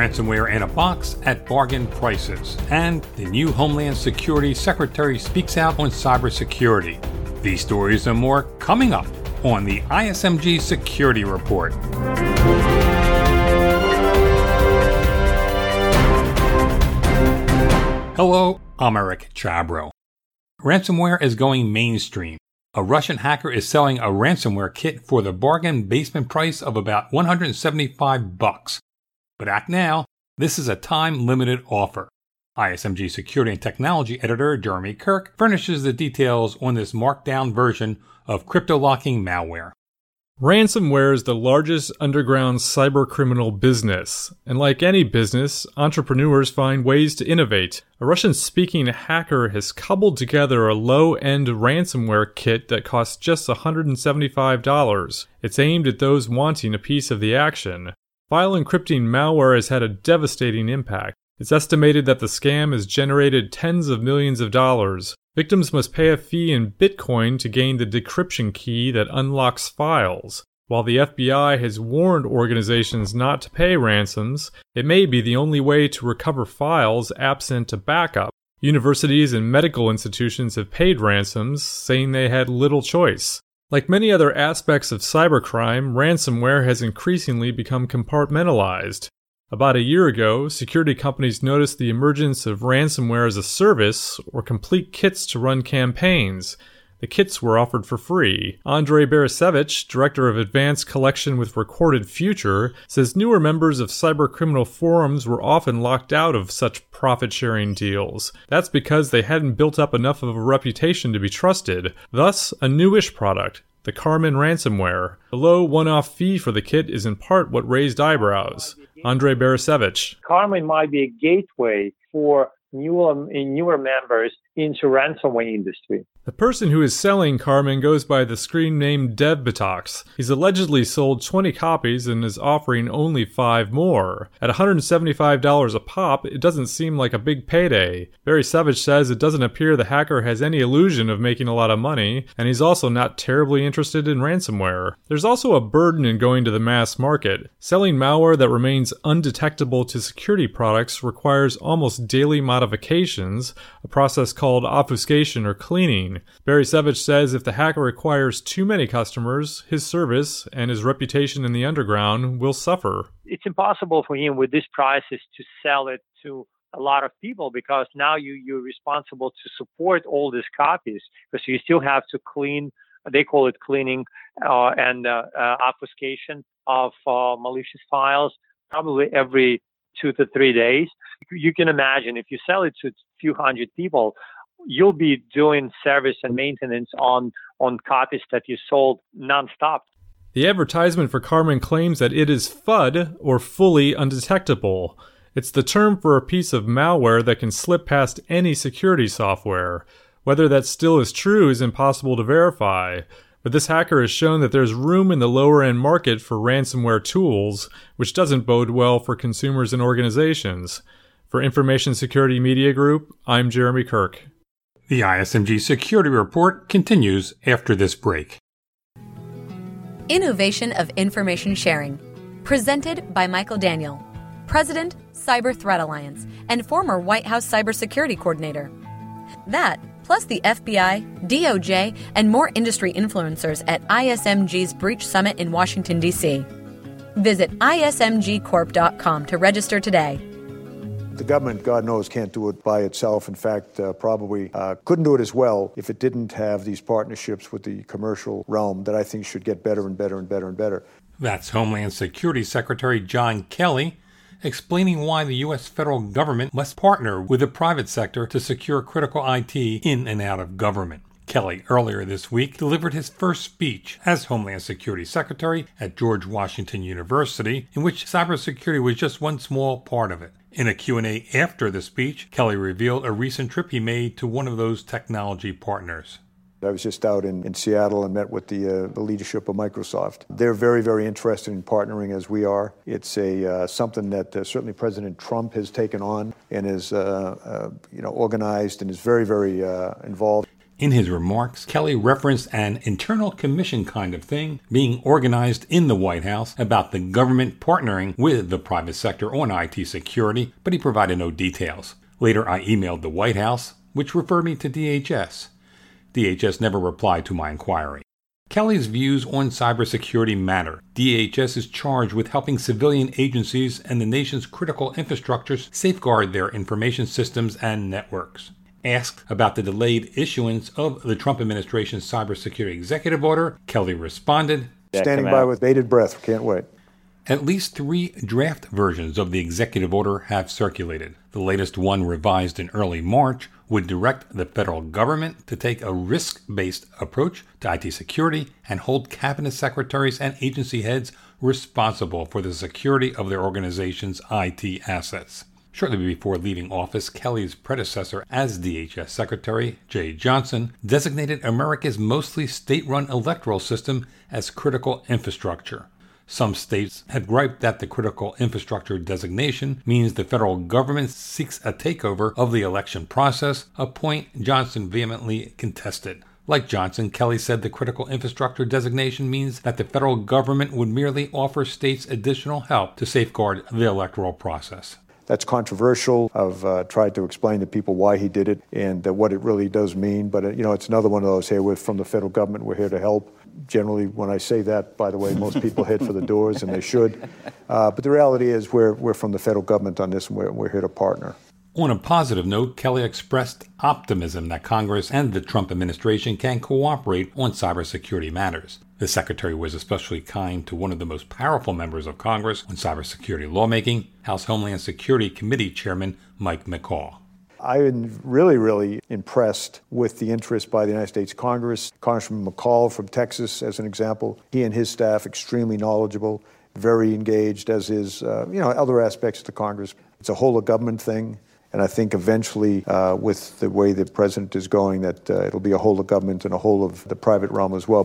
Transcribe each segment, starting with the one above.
ransomware in a box at bargain prices. And the new Homeland Security Secretary speaks out on cybersecurity. These stories and more coming up on the ISMG Security Report. Hello, I'm Eric Chabrow. Ransomware is going mainstream. A Russian hacker is selling a ransomware kit for the bargain basement price of about 175 bucks. But act now, this is a time limited offer. ISMG Security and Technology editor Jeremy Kirk furnishes the details on this markdown version of crypto locking malware. Ransomware is the largest underground cybercriminal business, and like any business, entrepreneurs find ways to innovate. A Russian speaking hacker has cobbled together a low end ransomware kit that costs just $175. It's aimed at those wanting a piece of the action. File encrypting malware has had a devastating impact. It's estimated that the scam has generated tens of millions of dollars. Victims must pay a fee in Bitcoin to gain the decryption key that unlocks files. While the FBI has warned organizations not to pay ransoms, it may be the only way to recover files absent a backup. Universities and medical institutions have paid ransoms, saying they had little choice. Like many other aspects of cybercrime, ransomware has increasingly become compartmentalized. About a year ago, security companies noticed the emergence of ransomware as a service or complete kits to run campaigns. The kits were offered for free. Andrei Barysevich, director of Advanced Collection with Recorded Future, says newer members of cybercriminal forums were often locked out of such profit sharing deals. That's because they hadn't built up enough of a reputation to be trusted. Thus, a newish product, the Karmen ransomware. The low one off fee for the kit is in part what raised eyebrows. Andrei Barysevich. Karmen might be a gateway for newer, newer members into ransomware industry. The person who is selling Karmen goes by the screen name DevBitox. He's allegedly sold 20 copies and is offering only 5 more. At $175 a pop, it doesn't seem like a big payday. Barysevich says it doesn't appear the hacker has any illusion of making a lot of money, and he's also not terribly interested in ransomware. There's also a burden in going to the mass market. Selling malware that remains undetectable to security products requires almost daily modifications, a process called obfuscation or cleaning. Barysevich says if the hacker acquires too many customers, his service and his reputation in the underground will suffer. It's impossible for him with these prices to sell it to a lot of people because now you you're responsible to support all these copies because you still have to clean they call it cleaning uh, and uh, uh, obfuscation of uh, malicious files probably every two to three days you can imagine if you sell it to a few hundred people you'll be doing service and maintenance on on copies that you sold nonstop. The advertisement for Karmen claims that it is FUD or fully undetectable. It's the term for a piece of malware that can slip past any security software. Whether that still is true is impossible to verify, but this hacker has shown that there's room in the lower end market for ransomware tools, which doesn't bode well for consumers and organizations. For Information Security Media Group, I'm Jeremy Kirk. The ISMG Security Report continues after this break. Innovation of Information Sharing, presented by Michael Daniel, President, Cyber Threat Alliance, and former White House Cybersecurity Coordinator. That, plus the FBI, DOJ, and more industry influencers at ISMG's Breach Summit in Washington, D.C. Visit ismgcorp.com to register today. The government, God knows, can't do it by itself. In fact, uh, probably uh, couldn't do it as well if it didn't have these partnerships with the commercial realm that I think should get better and better and better and better. That's Homeland Security Secretary John Kelly explaining why the U.S. federal government must partner with the private sector to secure critical IT in and out of government. Kelly earlier this week delivered his first speech as Homeland Security Secretary at George Washington University, in which cybersecurity was just one small part of it. In a Q&A after the speech, Kelly revealed a recent trip he made to one of those technology partners. I was just out in, in Seattle and met with the, uh, the leadership of Microsoft. They're very, very interested in partnering as we are. It's a uh, something that uh, certainly President Trump has taken on and is uh, uh, you know organized and is very, very uh, involved. In his remarks, Kelly referenced an internal commission kind of thing being organized in the White House about the government partnering with the private sector on IT security, but he provided no details. Later, I emailed the White House, which referred me to DHS. DHS never replied to my inquiry. Kelly's views on cybersecurity matter. DHS is charged with helping civilian agencies and the nation's critical infrastructures safeguard their information systems and networks. Asked about the delayed issuance of the Trump administration's cybersecurity executive order, Kelly responded Standing by with bated breath. Can't wait. At least three draft versions of the executive order have circulated. The latest one, revised in early March, would direct the federal government to take a risk based approach to IT security and hold cabinet secretaries and agency heads responsible for the security of their organization's IT assets. Shortly before leaving office, Kelly's predecessor as DHS Secretary, Jeh Johnson, designated America's mostly state run electoral system as critical infrastructure. Some states have griped that the critical infrastructure designation means the federal government seeks a takeover of the election process, a point Johnson vehemently contested. Like Johnson, Kelly said the critical infrastructure designation means that the federal government would merely offer states additional help to safeguard the electoral process. That's controversial. I've uh, tried to explain to people why he did it and uh, what it really does mean. But, uh, you know, it's another one of those here. We're from the federal government. We're here to help. Generally, when I say that, by the way, most people head for the doors, and they should. Uh, but the reality is we're, we're from the federal government on this, and we're, we're here to partner. On a positive note, Kelly expressed optimism that Congress and the Trump administration can cooperate on cybersecurity matters. The secretary was especially kind to one of the most powerful members of Congress on cybersecurity lawmaking, House Homeland Security Committee Chairman Mike McCaul. I'm really, really impressed with the interest by the United States Congress. Congressman McCaul from Texas, as an example, he and his staff extremely knowledgeable, very engaged, as is uh, you know other aspects of the Congress. It's a whole of government thing. And I think eventually, uh, with the way the president is going, that uh, it'll be a whole of government and a whole of the private realm as well.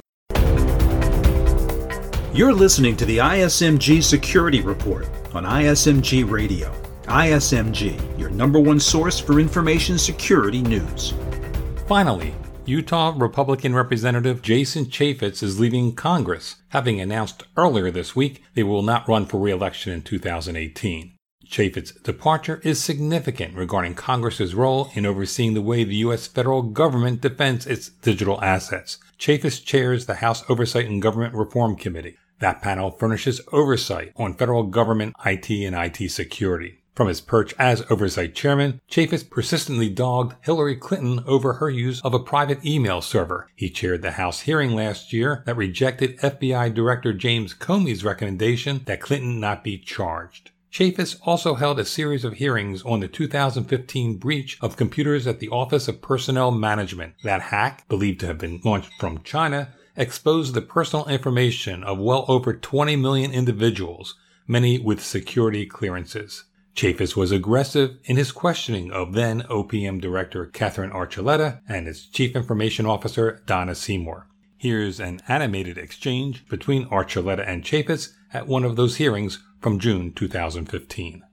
You're listening to the ISMG Security Report on ISMG Radio. ISMG, your number one source for information security news. Finally, Utah Republican Representative Jason Chaffetz is leaving Congress, having announced earlier this week they will not run for re-election in 2018. Chaffetz's departure is significant regarding Congress's role in overseeing the way the U.S. federal government defends its digital assets. Chaffetz chairs the House Oversight and Government Reform Committee. That panel furnishes oversight on federal government IT and IT security. From his perch as oversight chairman, Chaffetz persistently dogged Hillary Clinton over her use of a private email server. He chaired the House hearing last year that rejected FBI Director James Comey's recommendation that Clinton not be charged. Chaffetz also held a series of hearings on the 2015 breach of computers at the Office of Personnel Management. That hack, believed to have been launched from China, exposed the personal information of well over 20 million individuals, many with security clearances. Chaffetz was aggressive in his questioning of then OPM Director Katherine Archuleta and its Chief Information Officer Donna Seymour. Here's an animated exchange between Archuleta and Chaffetz at one of those hearings from June 2015.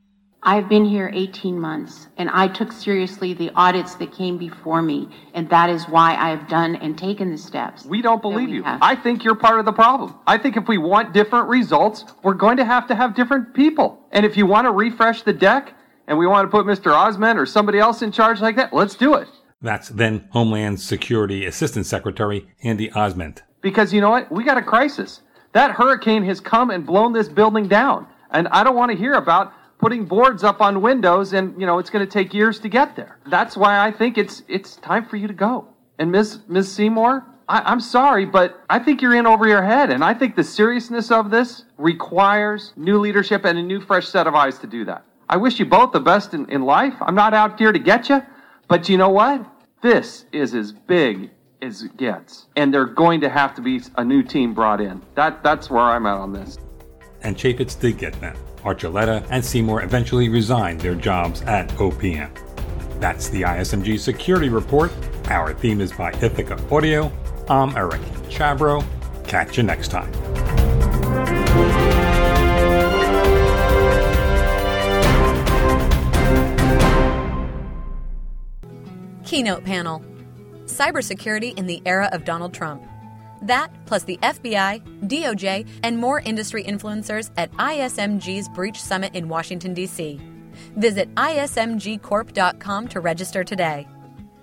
I've been here 18 months and I took seriously the audits that came before me, and that is why I have done and taken the steps. We don't believe we you. have. I think you're part of the problem. I think if we want different results, we're going to have to have different people. And if you want to refresh the deck and we want to put Mr. Ozment or somebody else in charge like that, let's do it. That's then Homeland Security Assistant Secretary Andy Ozment. Because you know what? We got a crisis. That hurricane has come and blown this building down. And I don't want to hear about putting boards up on windows and you know it's going to take years to get there. That's why I think it's it's time for you to go. And Ms. Ms. Seymour, I, I'm sorry, but I think you're in over your head, and I think the seriousness of this requires new leadership and a new fresh set of eyes to do that. I wish you both the best in, in life. I'm not out here to get you, but you know what? This is as big as it gets, and they're going to have to be a new team brought in. That that's where I'm at on this. And Chaffetz did get them. Archuleta and Seymour eventually resigned their jobs at OPM. That's the ISMG Security Report. Our theme is by Ithaca Audio. I'm Eric Chabrow. Catch you next time. Keynote panel cybersecurity in the era of Donald Trump. That, plus the FBI, DOJ, and more industry influencers at ISMG's Breach Summit in Washington, D.C. Visit ismgcorp.com to register today.